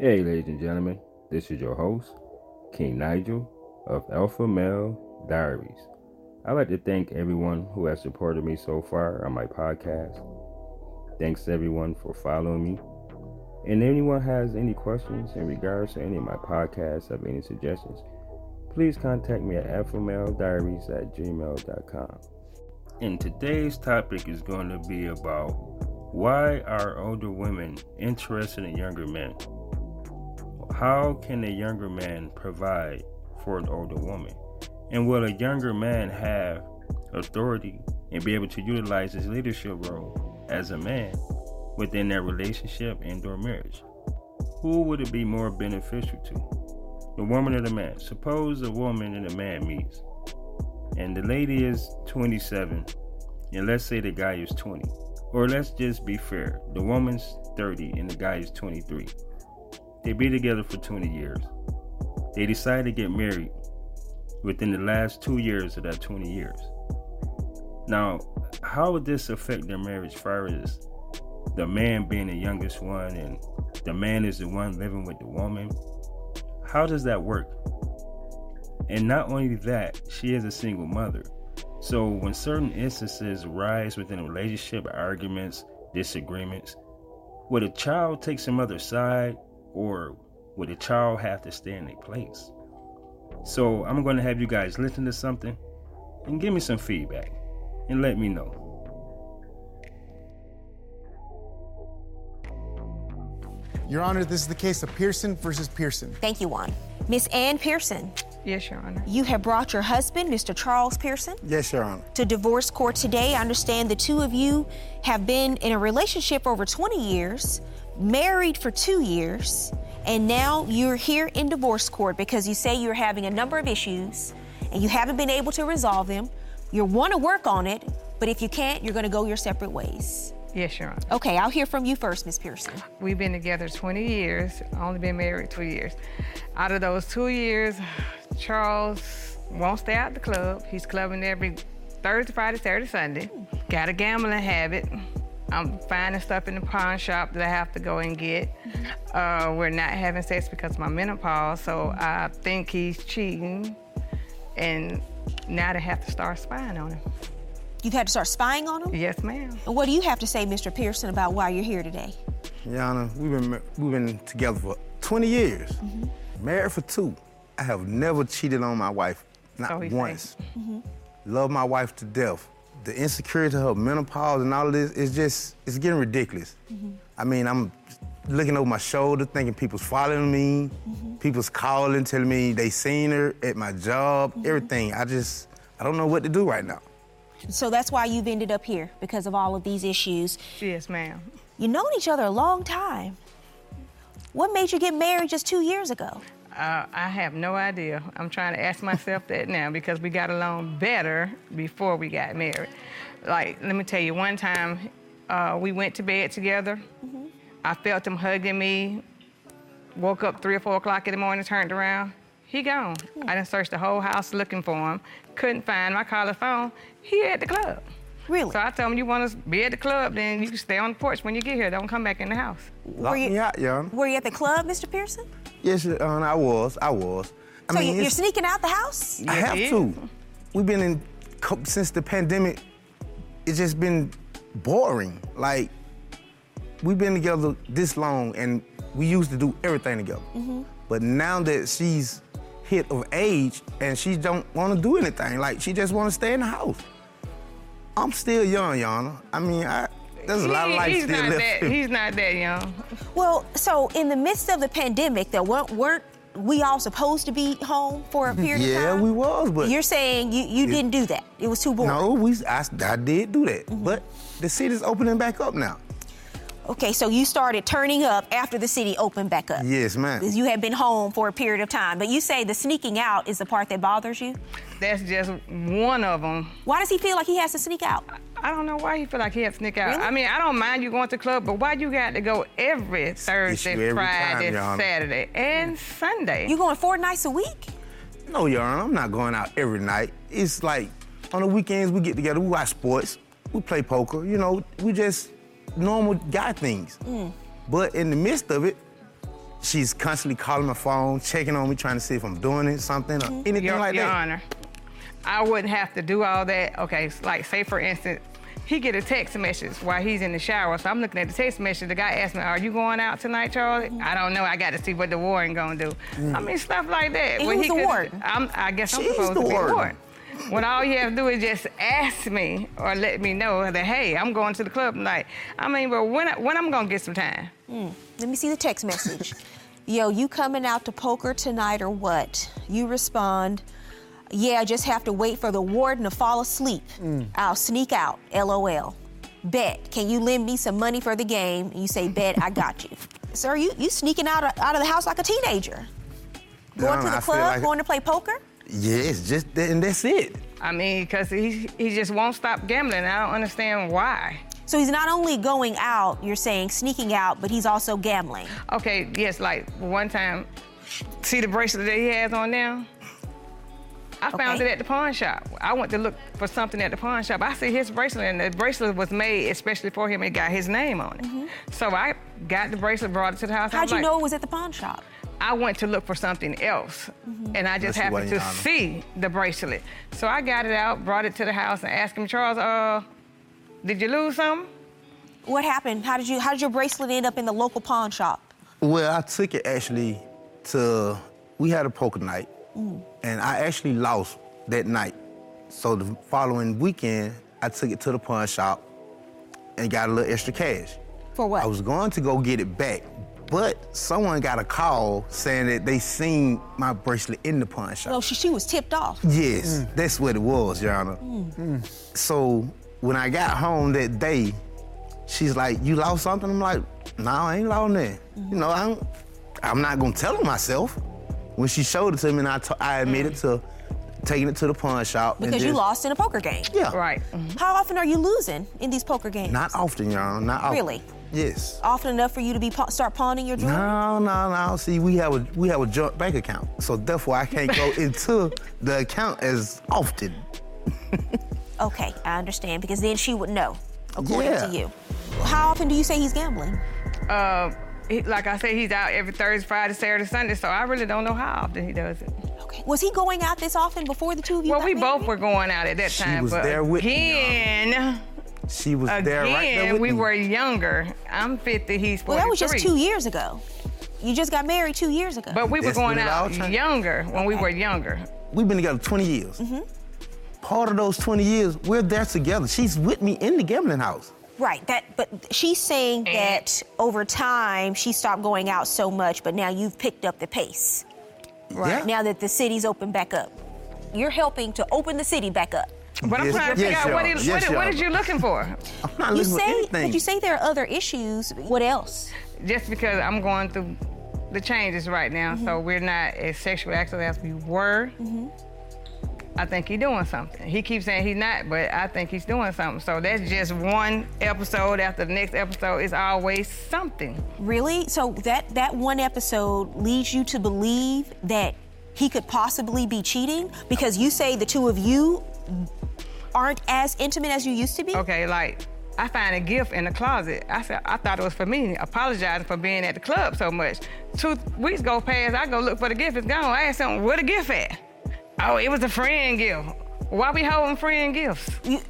Hey, ladies and gentlemen, this is your host, King Nigel of Alpha Male Diaries. I'd like to thank everyone who has supported me so far on my podcast. Thanks everyone for following me. And anyone has any questions in regards to any of my podcasts, have any suggestions, please contact me at alphamalediaries at gmail.com. And today's topic is going to be about why are older women interested in younger men? How can a younger man provide for an older woman? And will a younger man have authority and be able to utilize his leadership role as a man within that relationship and or marriage? Who would it be more beneficial to? The woman or the man? Suppose a woman and a man meets and the lady is 27 and let's say the guy is 20 or let's just be fair the woman's 30 and the guy is 23 they be together for 20 years. They decide to get married within the last two years of that 20 years. Now, how would this affect their marriage far as the man being the youngest one and the man is the one living with the woman? How does that work? And not only that, she is a single mother. So when certain instances arise within a relationship, arguments, disagreements, would a child take some other side or would a child have to stay in a place? So I'm going to have you guys listen to something and give me some feedback and let me know. Your Honor, this is the case of Pearson versus Pearson. Thank you, Juan. Miss Ann Pearson, Yes, Your Honor. you have brought your husband, Mr. Charles Pearson, Yes, Your Honor. to divorce court today. I understand the two of you have been in a relationship over 20 years, married for two years, and now you're here in divorce court because you say you're having a number of issues and you haven't been able to resolve them. You want to work on it, but if you can't, you're going to go your separate ways. Yes, Your Honor. Okay, I'll hear from you first, Miss Pearson. We've been together 20 years, only been married two years. Out of those two years, Charles won't stay out the club. He's clubbing every Thursday, Friday, Saturday, Sunday. Got a gambling habit. I'm finding stuff in the pawn shop that I have to go and get. Uh, we're not having sex because of my menopause, so I think he's cheating. And now they have to start spying on him. You've had to start spying on him? Yes, ma'am. And what do you have to say, Mr. Pearson, about why you're here today? Your Honor, we've been we've been together for 20 years. Married for two. I have never cheated on my wife, not So he say. once. Love my wife to death. The insecurity of her menopause and all of this is just it's getting ridiculous. Mm-hmm. I mean, I'm looking over my shoulder, thinking people's following me, mm-hmm. people's calling, telling me they seen her at my job, mm-hmm. everything. I just I don't know what to do right now. So that's why you've ended up here because of all of these issues. Yes, ma'am. You've known each other a long time. What made you get married just two years ago? Uh, I have no idea. I'm trying to ask myself that now because we got along better before we got married. Like, let me tell you, one time uh, we went to bed together. I felt him hugging me. Woke up three or four o'clock in the morning, turned around. He gone. I done searched the whole house looking for him. Couldn't find him. I called his phone. He at the club. Really? So I told him, you want to be at the club, then you can stay on the porch when you get here. Don't come back in the house. Lock you, me out, Your were you at the club, Mr. Pearson? Yes, uh, Your Honor, I was. I was. I so you- you're it's- sneaking out the house? I Yes, have to. We've been in co- since the pandemic. It's just been boring. Like we've been together this long, and we used to do everything together. Mm-hmm. But now that she's hit of age and she don't want to do anything, like she just want to stay in the house. I'm still young, Your Honor. I mean, I, there's a lot of life he's still not left. that. He's not that young. Well, so in the midst of the pandemic, that weren't, weren't we all supposed to be home for a period of time? yeah, we was, but You're saying you, you didn't do that. It was too boring. no, we I, I did do that. Mm-hmm. But the city's opening back up now. Okay, so you started turning up after the city opened back up. Yes, ma'am. You had been home for a period of time, but you say the sneaking out is the part that bothers you. That's just one of them. Why does he feel like he has to sneak out? I don't know why he feel like he has to sneak out. Really? I mean, I don't mind you going to the club, but why you got to go every Thursday, every Friday, Your Honor. Saturday, and Sunday? You going four nights a week? No, Your Honor, I'm not going out every night. It's like on the weekends we get together, we watch sports, we play poker, you know, we just normal guy things. Mm. But in the midst of it, She's constantly calling my phone, checking on me, trying to see if I'm doing it, something, or mm-hmm. anything Your, like Your that. Honor, I wouldn't have to do all that. Okay, like say for instance, he get a text message while he's in the shower. So I'm looking at the text message. The guy asked me, "Are you going out tonight, Charlie?" Mm-hmm. I don't know. I got to see what the warden gonna do. I mm. mean, stuff like that. And When who's he the could- warden? I'm, guess I'm She's supposed the to be warden. warden. When all you have to do is just ask me or let me know that hey, I'm going to the club tonight. I mean, but when I, when I'm gonna get some time? Hmm. Let me see the text message. Yo, you coming out to poker tonight or what? You respond, Yeah, I just have to wait for the warden to fall asleep. Hmm. I'll sneak out. LOL. Bet. Can you lend me some money for the game? And you say, Bet, I got you. Sir, you you sneaking out of, out of the house like a teenager. Going to the I club, like- going to play poker? Yes, just and that's it. I mean, because he he just won't stop gambling. I don't understand why. So he's not only going out, you're saying sneaking out, but he's also gambling. Okay, yes, like one time, see the bracelet that he has on now? I found Okay. it at the pawn shop. I went to look for something at the pawn shop. I see his bracelet, and the bracelet was made especially for him. It got his name on it. So I got the bracelet, brought it to the house. Mm-hmm. How'd was you like- know it was at the pawn shop? I went to look for something else, Mm-hmm. and I just That's happened way, to see the bracelet. So I got it out, brought it to the house, and asked him, Charles, uh, did you lose something? What happened? How did you how did your bracelet end up in the local pawn shop? Well, I took it actually to, we had a poker night, and I actually lost that night. So the following weekend, I took it to the pawn shop and got a little extra cash. For what? I was going to go get it back, but someone got a call saying that they seen my bracelet in the pawn shop. well, she, she was tipped off. Yes, that's what it was, Your Honor. Mm. So when I got home that day, she's like, "You lost something?" I'm like, "No, I ain't lost nothing." You know, I'm, I'm not gonna tell her myself. When she showed it to me, and I, t- I admitted to taking it to the pawn shop. and Because you lost in a poker game. Yeah. Right. How often are you losing in these poker games? Not often, Your Honor. Not often. Really? Yes. Often enough for you to be pa- start pawning your jewelry? No, no, no. See, we have a we have a joint bank account, so therefore I can't go into the account as often. Okay, I understand because then she would know, according Yeah. to you. How often do you say he's gambling? Uh, he, like I said, he's out every Thursday, Friday, Saturday, Sunday, so I really don't know how often he does it. Okay. Was he going out this often before the two of you? Well, got we married? both were going out at that She time, was but there with me, again, She was there right there again, with we me. were younger. I'm 50, he's 43. Well, that was just two years ago. You just got married two years ago. But we were That's going what it all out younger when we were younger. We've been together 20 years. Mm-hmm. Part of those 20 years, we're there together. She's with me in the gambling house. right. That. But she's saying that over time she stopped going out so much, but now you've picked up the pace. Right. Now that the city's opened back up, you're helping to open the city back up. But I'm trying to yes, figure out y'all. what, is, Yes, what, what y'all. you looking for? I'm not You looking for say, anything. but you say there are other issues. What else? Just because I'm going through the changes right now, Mm-hmm. so we're not as sexually active as we were. I think he's doing something. He keeps saying he's not, but I think he's doing something. So that's just one episode after the next episode. It's always something. Really? So that that one episode leads you to believe that he could possibly be cheating because you say the two of you aren't as intimate as you used to be? Okay, like I find a gift in the closet. I said I thought it was for me, apologizing for being at the club so much. Two weeks go past, I go look for the gift. It's gone. I asked him, where the gift at? Oh, it was a friend gift. Why we holding friend gifts? You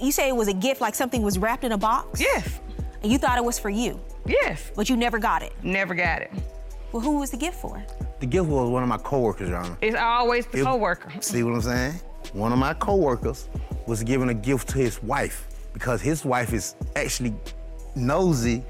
you say it was a gift like something was wrapped in a box? Yes, And you thought it was for you, yes. but you never got it. Never got it. Well, who was the gift for? the gift was one of my coworkers, Your Honor. It's always the It- coworker. See what I'm saying? One of my coworkers was giving a gift to his wife because his wife is actually nosy,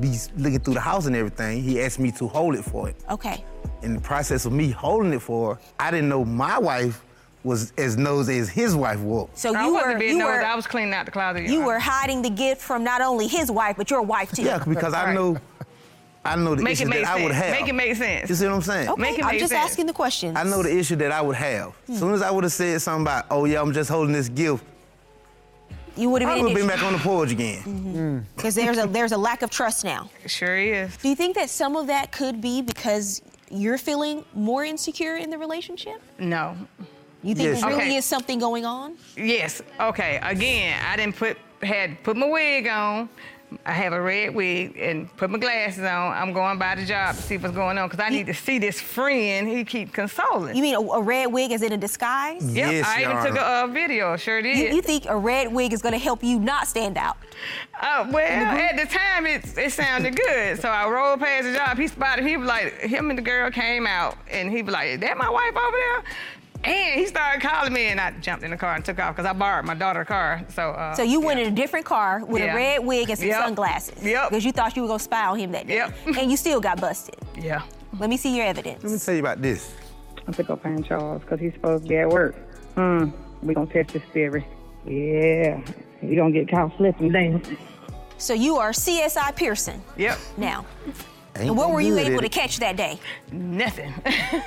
be looking through the house and everything. He asked me to hold it for it. Okay. In the process of me holding it for her, I didn't know my wife was as nosy as his wife was. So I you wasn't were being you nosy. were I was cleaning out the closet. you were hiding the gift from not only his wife but your wife too. Yeah, because I Right. know, I know the Make issue it make that I would have. Make it make sense. You see what I'm saying? Okay, Make it I'm make just sense. asking the questions. I know the issue that I would have. As soon as I would have said something about, oh yeah, I'm just holding this gift, You would have been been back on the porch again. Mm-hmm. because there's a there's a lack of trust now. Sure is. Do you think that some of that could be because you're feeling more insecure in the relationship? No. You think Yes. there really Okay. is something going on? Yes. Okay. Again, I didn't put had put my wig on. I have a red wig and put my glasses on. I'm going by the job to see what's going on because I need to see this friend he keep consoling. You mean a, a red wig is in a disguise? Yep, Yes, I Your even took a Honor. uh, video. Sure did. You, you think a red wig is going to help you not stand out? Uh, well, at the time it, it sounded good, so I rolled past the job. He spotted. He was like, him and the girl came out, and he was like, "Is that my wife over there?" And he started calling me, and I jumped in the car and took off because I borrowed my daughter's car. So, uh, So you went yeah. in a different car with Yeah. a red wig and some Yep. sunglasses. Yep. Because you thought you were going to spy on him that day. Yep. And you still got busted. Yeah. Let me see your evidence. Let me tell you about this. I took up find Charles because he's supposed to be at work. Hmm. We gonna test this theory. Yeah. You gonna get caught slipping down. So you are CSI Pearson Yep. now. Ain't And what were you able to catch that day? Nothing.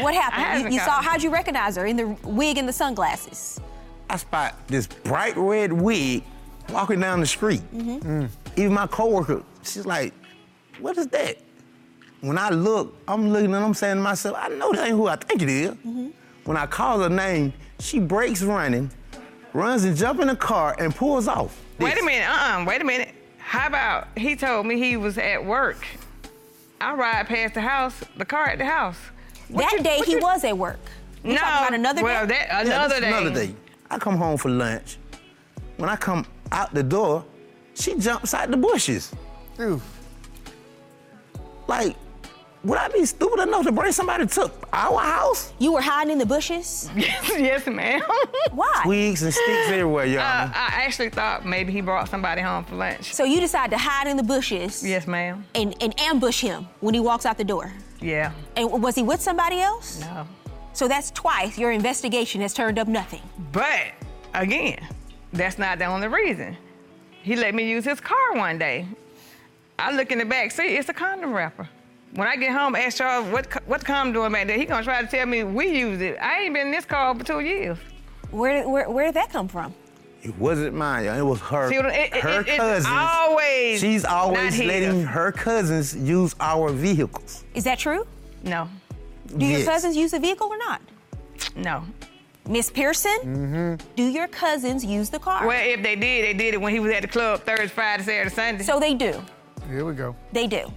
What happened? You, you got- saw, how'd you recognize her in the wig and the sunglasses? I spot this bright red wig walking down the street. Mm-hmm. Mm. Even my coworker, she's like, "What is that?" When I look, I'm looking and I'm saying to myself, "I know that ain't who I think it is." Mm-hmm. When I call her name, she breaks running, runs and jumps in the car and pulls off. wait a This- minute. Uh-uh. Wait a minute. How about he told me he was at work? I ride past the house, the car at the house. What that you- day he you- was at work. You no. talking about another well, day? that another this day. Another day. I come home for lunch. When I come out the door, she jumps out the bushes. Like, would I be stupid enough to bring somebody to our house? You were hiding in the bushes? yes, yes, ma'am. Why? Twigs and sticks everywhere, y'all. Uh, I actually thought maybe he brought somebody home for lunch. So you decided to hide in the bushes Yes, ma'am. and, and ambush him when he walks out the door. Yeah. And was he with somebody else? No. So that's twice your investigation has turned up nothing. But again, that's not the only reason. He let me use his car one day. I look in the back seat, it's a condom wrapper. When I get home, ask Charles what co- what condom doing back there. He gonna try to tell me we used it. I ain't been in this car for two years. Where, where, where did that come from? it wasn't mine, y'all. It was her, See, it, it, her it- it's cousins. always She's always letting her cousins use our vehicles. Is that true? No, Do your cousins use the vehicle or not? no. Miss Pearson, Mm-hmm. do your cousins use the car? Well, if they did, they did it when he was at the club Thursday, Friday, Saturday, Sunday. so they do. Here we go. They do.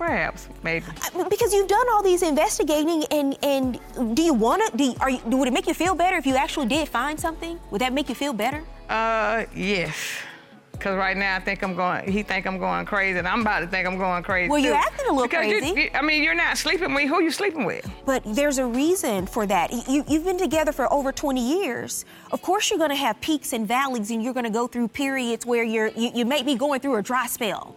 Perhaps, maybe. Because you've done all these investigating, and and do you want to? Do you, are you, would it make you feel better if you actually did find something? Would that make you feel better? Uh, yes. Cause right now I think I'm going. He think I'm going crazy, and I'm about to think I'm going crazy. Well, you're too. acting a little Because you- crazy. you- I mean, you're not sleeping with who are you sleeping with. But there's a reason for that. You, you've been together for over 20 years. Of course, you're going to have peaks and valleys, and you're going to go through periods where you're you, you may be going through a dry spell.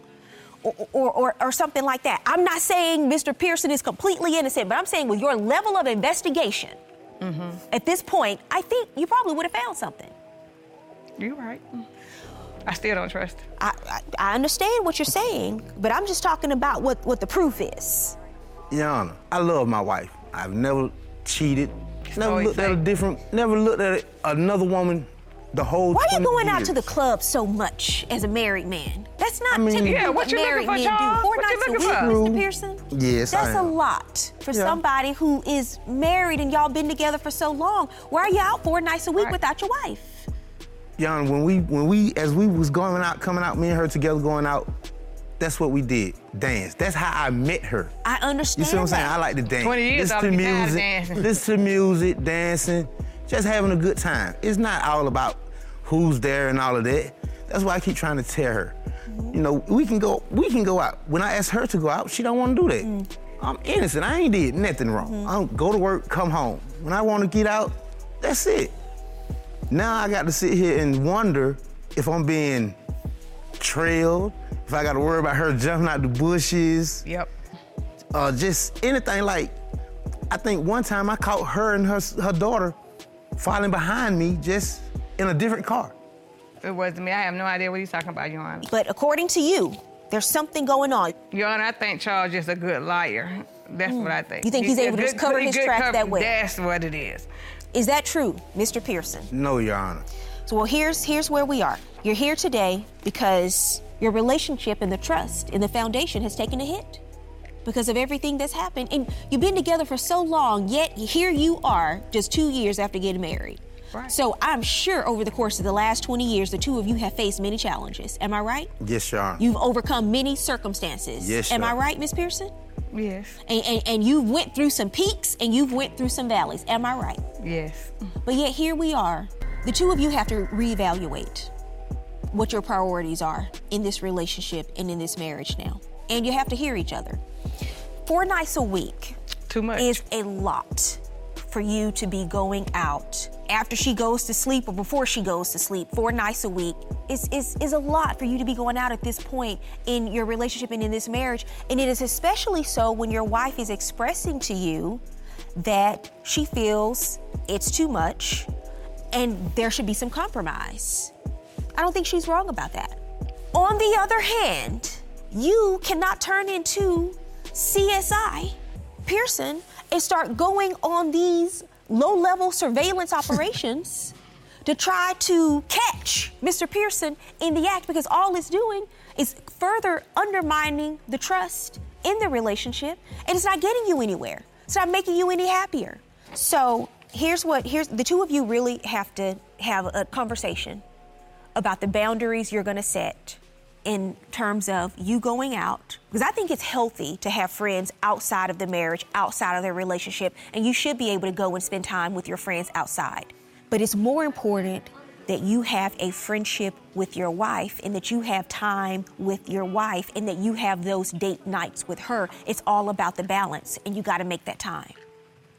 Or, or, or, or something like that. I'm not saying Mr. Pearson is completely innocent, but I'm saying with your level of investigation Mm-hmm. at this point, I think you probably would have found something. You're right. I still don't trust. I, I, I understand what you're saying, but I'm just talking about what, what the proof is. Your Honor, I love my wife. I've never cheated. Never always looked at a different. Never looked at another woman the whole. Why are you 20 going out to the club so much as a married man? That's not I mean- typically Yeah, what, what you married looking for, men do. Four What you nights a week, for? Mr. Pearson. Yes, I That's a lot for Yeah. somebody who is married and y'all been together for so long. Why are you out four nights a week Right. without your wife? Your Honor, when we when we as we was going out, coming out, me and her together going out, that's what we did. Dance. That's how I met her. I understood. You see what I'm saying? that. I like to dance. 20 years, listen I'll to be music, dancing. listen to music, dancing, just having a good time. It's not all about who's there and all of that. That's why I keep trying to tell her. You know, we can go, we can go out. When I ask her to go out, she don't want to do that. Mm. I'm innocent. I ain't did nothing wrong. Mm-hmm. I don't go to work, come home. When I want to get out, that's it. Now I got to sit here and wonder if I'm being trailed, if I got to worry about her jumping out the bushes Yep. uh, just anything like I think one time I caught her and her her daughter falling behind me just in a different car. It wasn't me. I have no idea what he's talking about, Your Honor. But according to you, there's something going on. Your Honor, I think Charles is a good liar. That's what I hmm. think. You think he's a able to just cover his tracks cover- that way? That's what it is. Is that true, Mr. Pearson? No, Your Honor. So well, here's here's where we are. You're here today because your relationship and the trust in the foundation has taken a hit because of everything that's happened. And you've been together for so long, yet here you are, just two years after getting married. Right. So I'm sure over the course of the last 20 years, the two of you have faced many challenges. Am I right? Yes, Sean. You've overcome many circumstances. Yes, Am I right, Miss Pearson? Yes. And, and, and you've went through some peaks and you've went through some valleys. Am I right? Yes. But yet here we are. The two of you have to reevaluate what your priorities are in this relationship and in this marriage now. And you have to hear each other. Four nights a week Too much. is a lot for you to be going out after she goes to sleep or before she goes to sleep. Four nights a week is, is, is a lot for you to be going out at this point in your relationship and in this marriage. And it is especially so when your wife is expressing to you that she feels it's too much and there should be some compromise. I don't think she's wrong about that. On the other hand, you cannot turn into CSI Pearson and start going on these low level surveillance operations to try to catch Mr. Pearson in the act because all it's doing is further undermining the trust in the relationship and it's not getting you anywhere. It's not making you any happier. So here's what here's the two of you really have to have a conversation about the boundaries you're going to set in terms of you going out because I think it's healthy to have friends outside of the marriage, outside of their relationship, and you should be able to go and spend time with your friends outside. But it's more important that you have a friendship with your wife and that you have time with your wife and that you have those date nights with her. It's all about the balance, and you got to make that time.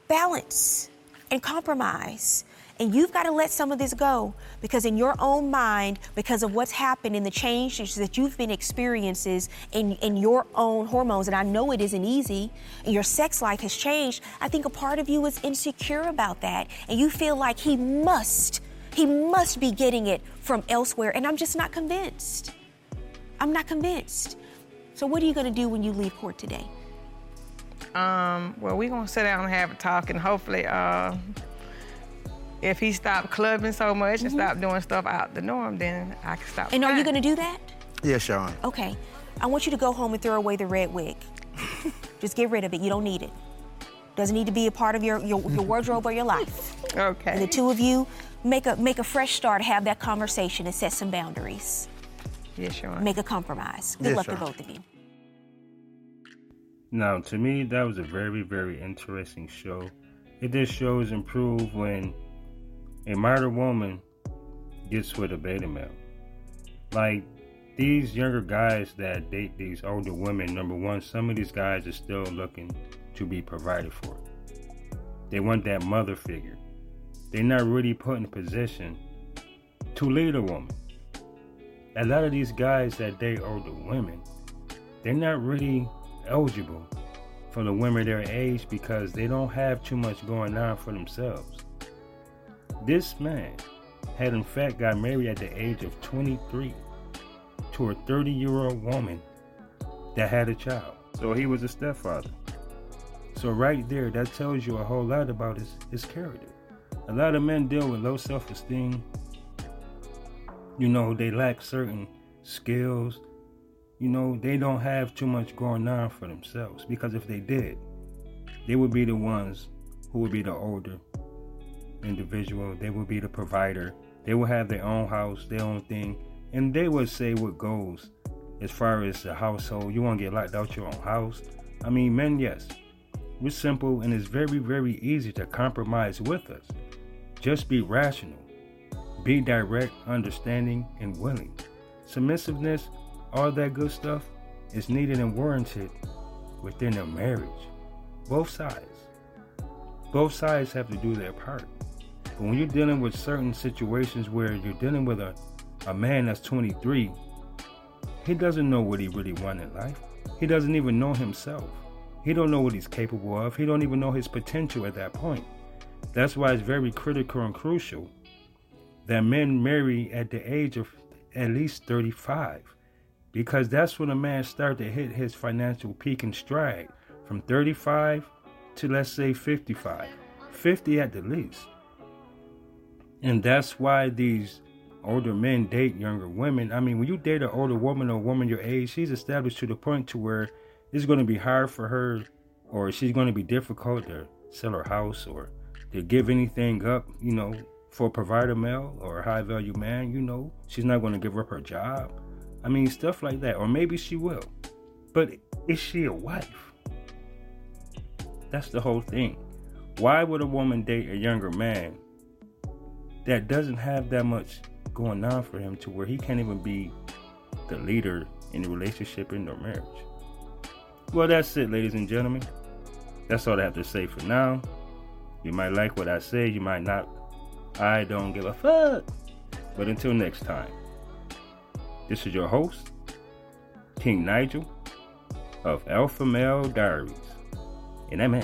Balance and compromise. And you've got to let some of this go because in your own mind, because of what's happened and the changes that you've been experiences in, in your own hormones, and I know it isn't easy, your sex life has changed, I think a part of you is insecure about that. And you feel like he must, he must be getting it from elsewhere. And I'm just not convinced. I'm not convinced. So what are you going to do when you leave court today? Um, well, we're gonna sit down and have a talk, and hopefully, uh, if he stopped clubbing so much and stopped doing stuff out the norm, then I can stop. Mm-hmm. And are you going to do that? Yes, Sean. Okay. I want you to go home and throw away the red wig. Just get rid of it. You don't need it. Doesn't need to be a part of your, your, your wardrobe or your life. Okay. And the two of you make a make a fresh start, have that conversation and set some boundaries. Yes, sure. Make a compromise. Good Yes, luck to both of you. Now, to me, that was a very, very interesting show. It just shows and proves when a modern woman gets with a beta male. Like these younger guys that date these older women, number one, some of these guys are still looking to be provided for. They want that mother figure. They're not really put in a position to lead a woman. A lot of these guys that date older women, they're not really eligible for the women their age because they don't have too much going on for themselves. This man had in fact got married at the age of 23 to a 30 year old woman that had a child. So he was a stepfather. So right there, that tells you a whole lot about his, his character. A lot of men deal with low self-esteem. You know, they lack certain skills, you know, they don't have too much going on for themselves because if they did, they would be the ones who would be the older individual. They will be the provider. They will have their own house, their own thing, and they will say what goes as far as the household. You want to get locked out your own house. I mean, men, yes, we're simple and it's very, very easy to compromise with us. Just be rational, be direct, understanding, and willing. Submissiveness all that good stuff is needed and warranted within a marriage. Both sides. Both sides have to do their part. But when you're dealing with certain situations where you're dealing with a, a man that's 23, he doesn't know what he really wants in life. He doesn't even know himself. He don't know what he's capable of. He don't even know his potential at that point. That's why it's very critical and crucial that men marry at the age of at least 35 because that's when a man start to hit his financial peak and stride from 35 to let's say 55 50 at the least and that's why these older men date younger women i mean when you date an older woman or a woman your age she's established to the point to where it's going to be hard for her or she's going to be difficult to sell her house or to give anything up you know for a provider male or a high value man, you know, she's not going to give up her job. I mean, stuff like that. Or maybe she will. But is she a wife? That's the whole thing. Why would a woman date a younger man that doesn't have that much going on for him to where he can't even be the leader in the relationship in their marriage? Well, that's it, ladies and gentlemen. That's all I have to say for now. You might like what I say, you might not. I don't give a fuck. But until next time, this is your host, King Nigel of Alpha Male Diaries. And I'm